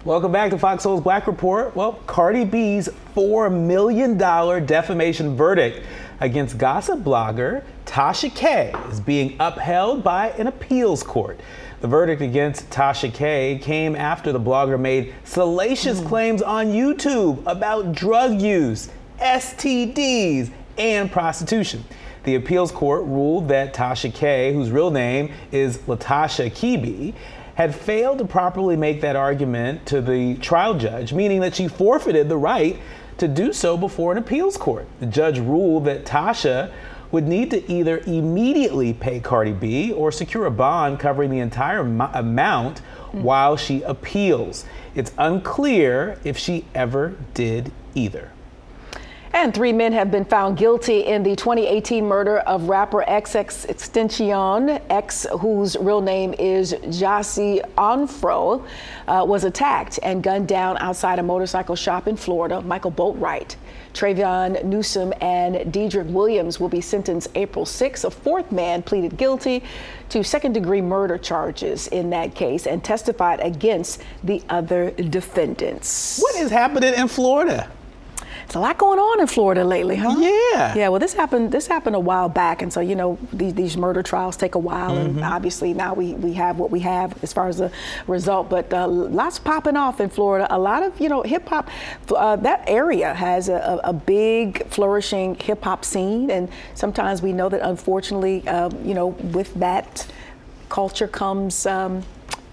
Welcome back to Fox Soul's Black Report. Well, Cardi B's $4 million defamation verdict against gossip blogger Tasha K is being upheld by an appeals court. The verdict against Tasha K came after the blogger made salacious mm. claims on YouTube about drug use, STDs, and prostitution. The appeals court ruled that Tasha K, whose real name is Latasha Kebe, had failed to properly make that argument to the trial judge, meaning that she forfeited the right to do so before an appeals court. The judge ruled that Tasha would need to either immediately pay Cardi B or secure a bond covering the entire amount mm-hmm. while she appeals. It's unclear if she ever did either. And three men have been found guilty in the 2018 murder of rapper XXXTentacion. X, whose real name is Jahseh Onfroy, uh, was attacked and gunned down outside a motorcycle shop in Florida. Michael Boatwright, Trayvon Newsome, and Dedrick Williams will be sentenced April 6. A fourth man pleaded guilty to second degree murder charges in that case and testified against the other defendants. What is happening in Florida? It's a lot going on in Florida lately, huh? Yeah. Yeah. Well, this happened. This happened a while back, and so you know these, these murder trials take a while, mm-hmm. and obviously now we, we have what we have as far as the result. But uh, lots popping off in Florida. A lot of you know hip hop. Uh, that area has a, a big flourishing hip hop scene, and sometimes we know that unfortunately, uh, you know, with that culture comes. Um,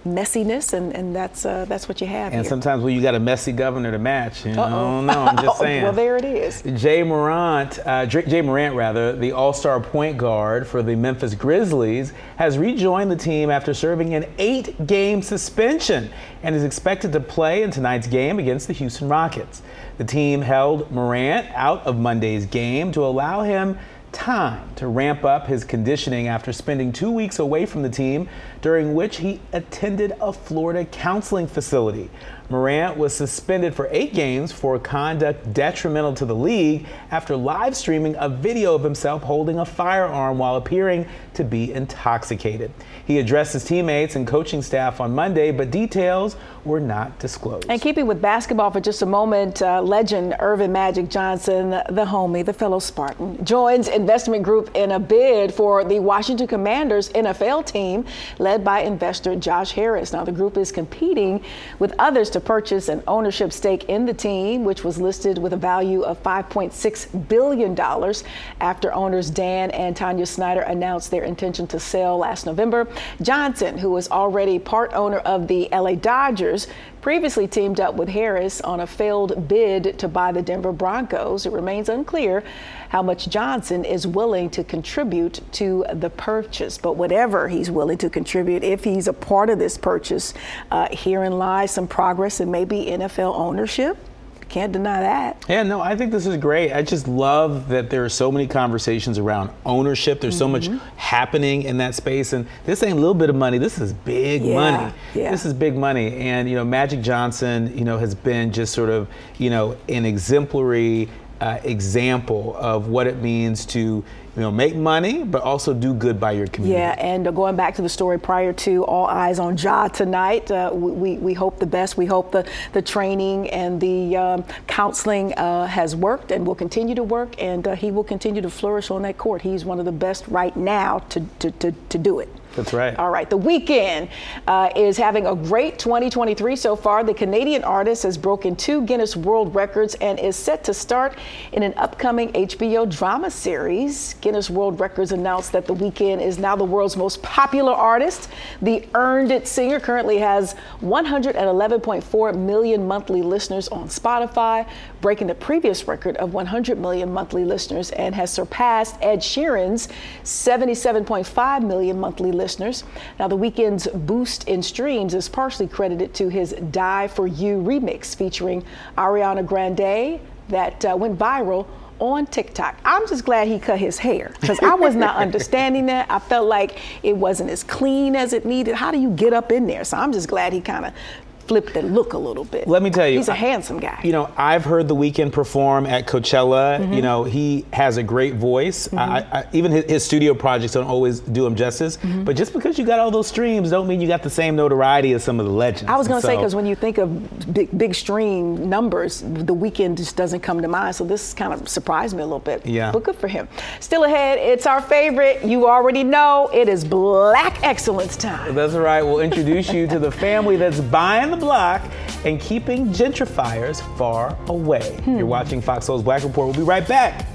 messiness, and, and that's uh, that's what you have. And here. sometimes when you got a messy governor to match, you know, no, I'm just saying. well, there it is. Jay Morant, uh, Ja Morant rather, the All-Star point guard for the Memphis Grizzlies, has rejoined the team after serving an eight-game suspension and is expected to play in tonight's game against the Houston Rockets. The team held Morant out of Monday's game to allow him time to ramp up his conditioning after spending two weeks away from the team, during which he attended a Florida counseling facility. Morant was suspended for eight games for conduct detrimental to the league after live streaming a video of himself holding a firearm while appearing to be intoxicated. He addressed his teammates and coaching staff on Monday, but details were not disclosed. And keeping with basketball for just a moment, uh, legend Earvin Magic Johnson, the homie, the fellow Spartan, joins investment group in a bid for the Washington Commanders NFL team led by investor Josh Harris. Now, the group is competing with others to purchase an ownership stake in the team, which was listed with a value of $5.6 billion after owners Dan and Tanya Snyder announced their intention to sell last November. Johnson, who was already part owner of the LA Dodgers, previously teamed up with Harris on a failed bid to buy the Denver Broncos. It remains unclear how much Johnson is willing to contribute to the purchase. But whatever he's willing to contribute, if he's a part of this purchase, uh, herein lies some progress and maybe NFL ownership. Can't deny that. Yeah, no, I think this is great. I just love that there are so many conversations around ownership. There's mm-hmm. so much mm-hmm. happening in that space. And this ain't a little bit of money. This is big yeah, money. Yeah. This is big money. And, you know, Magic Johnson, you know, has been just sort of, you know, an exemplary uh, example of what it means to you know, make money, but also do good by your community. Yeah, and uh, going back to the story prior to All Eyes on Ja tonight, uh, we, we hope the best. We hope the, the training and the um, counseling uh, has worked and will continue to work, and uh, he will continue to flourish on that court. He's one of the best right now to, to, to, to do it. That's right. All right. The Weeknd uh, is having a great 2023 so far. The Canadian artist has broken two Guinness World Records and is set to start in an upcoming HBO drama series. Guinness World Records announced that The Weeknd is now the world's most popular artist. The Earned It singer currently has 111.4 million monthly listeners on Spotify, breaking the previous record of 100 million monthly listeners, and has surpassed Ed Sheeran's 77.5 million monthly listeners. Now, the Weeknd's boost in streams is partially credited to his Die for You remix featuring Ariana Grande that uh, went viral on TikTok. I'm just glad he cut his hair because I was not understanding that. I felt like it wasn't as clean as it needed. How do you get up in there? So I'm just glad he kind of flip the look a little bit. Let me tell you, he's a I- handsome guy. You know, I've heard The Weeknd perform at Coachella. Mm-hmm. You know, he has a great voice. I, I, even his, his studio projects don't always do him justice. Mm-hmm. But just because you got all those streams, don't mean you got the same notoriety as some of the legends. I was going to say because when you think of big, big stream numbers, the Weeknd just doesn't come to mind. So this kind of surprised me a little bit. Yeah. But good for him. Still ahead, it's our favorite. You already know it is Black Excellence time. That's right. We'll introduce you to the family that's buying the block and keeping gentrifiers far away. Hmm. You're watching Fox Soul's Black Report. We'll be right back.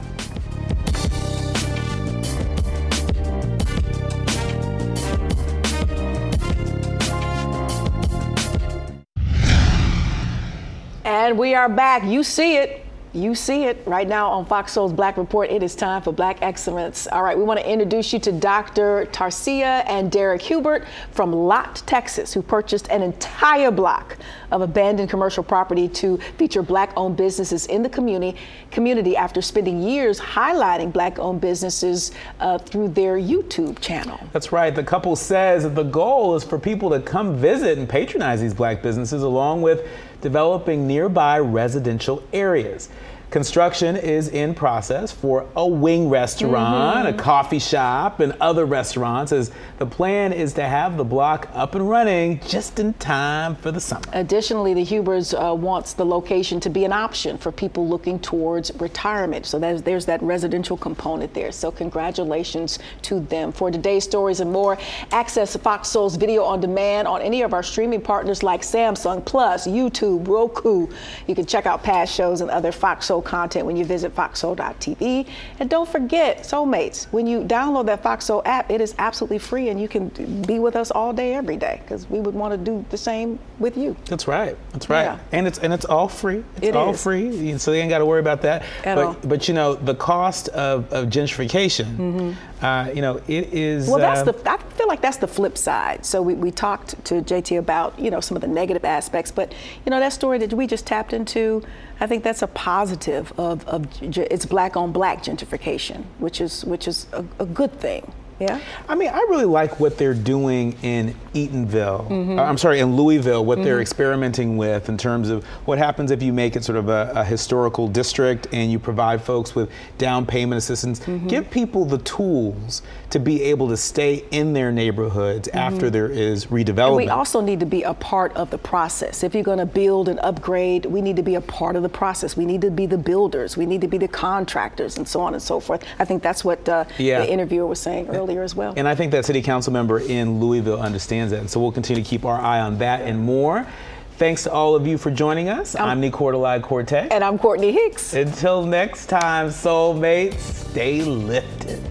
And we are back. You see it. You see it right now on Fox Soul's Black Report. It is time for Black Excellence. All right, we want to introduce you to Dr. Tarcia and Derek Hubert from Lott, Texas, who purchased an entire block of abandoned commercial property to feature black-owned businesses in the community. Community after spending years highlighting black-owned businesses uh, through their YouTube channel. That's right. The couple says that the goal is for people to come visit and patronize these black businesses along with developing nearby residential areas. Construction is in process for a wing restaurant, a coffee shop, and other restaurants as the plan is to have the block up and running just in time for the summer. Additionally, the Hubers uh, wants the location to be an option for people looking towards retirement. So there's, there's that residential component there. So congratulations to them. For today's stories and more, access Fox Soul's video on demand on any of our streaming partners like Samsung Plus, YouTube, Roku. You can check out past shows and other Fox Soul content when you visit foxsoul.tv. And don't forget, Soulmates, when you download that Fox Soul app, it is absolutely free and you can be with us all day, every day, because we would want to do the same with you. That's right. That's right. Yeah. And it's and it's all free. It's It all is. free. So they ain't got to worry about that. At but all. but you know the cost of, of gentrification. Mm-hmm. Uh, you know it is. Well, that's uh, the. I feel like that's the flip side. So we, we talked to JT about you know some of the negative aspects, but you know that story that we just tapped into. I think that's a positive of, of it's black on black gentrification, which is which is a, a good thing. Yeah. I mean, I really like what they're doing in Eatonville. Mm-hmm. uh, I'm sorry, in Louisville, what they're experimenting with in terms of what happens if you make it sort of a, a historical district and you provide folks with down payment assistance. Mm-hmm. Give people the tools to be able to stay in their neighborhoods after there is redevelopment. Mm-hmm. We also need to be a part of the process. If you're going to build and upgrade, we need to be a part of the process. We need to be the builders. We need to be the contractors, and so on and so forth. I think that's what uh, Yeah. the interviewer was saying earlier as well. And I think that city council member in Louisville understands that. And So we'll continue to keep our eye on that and more. Thanks to all of you for joining us. Um, I'm Nick Cordelai Cortez. and I'm Courtney Hicks. Until next time, soulmates, stay lifted.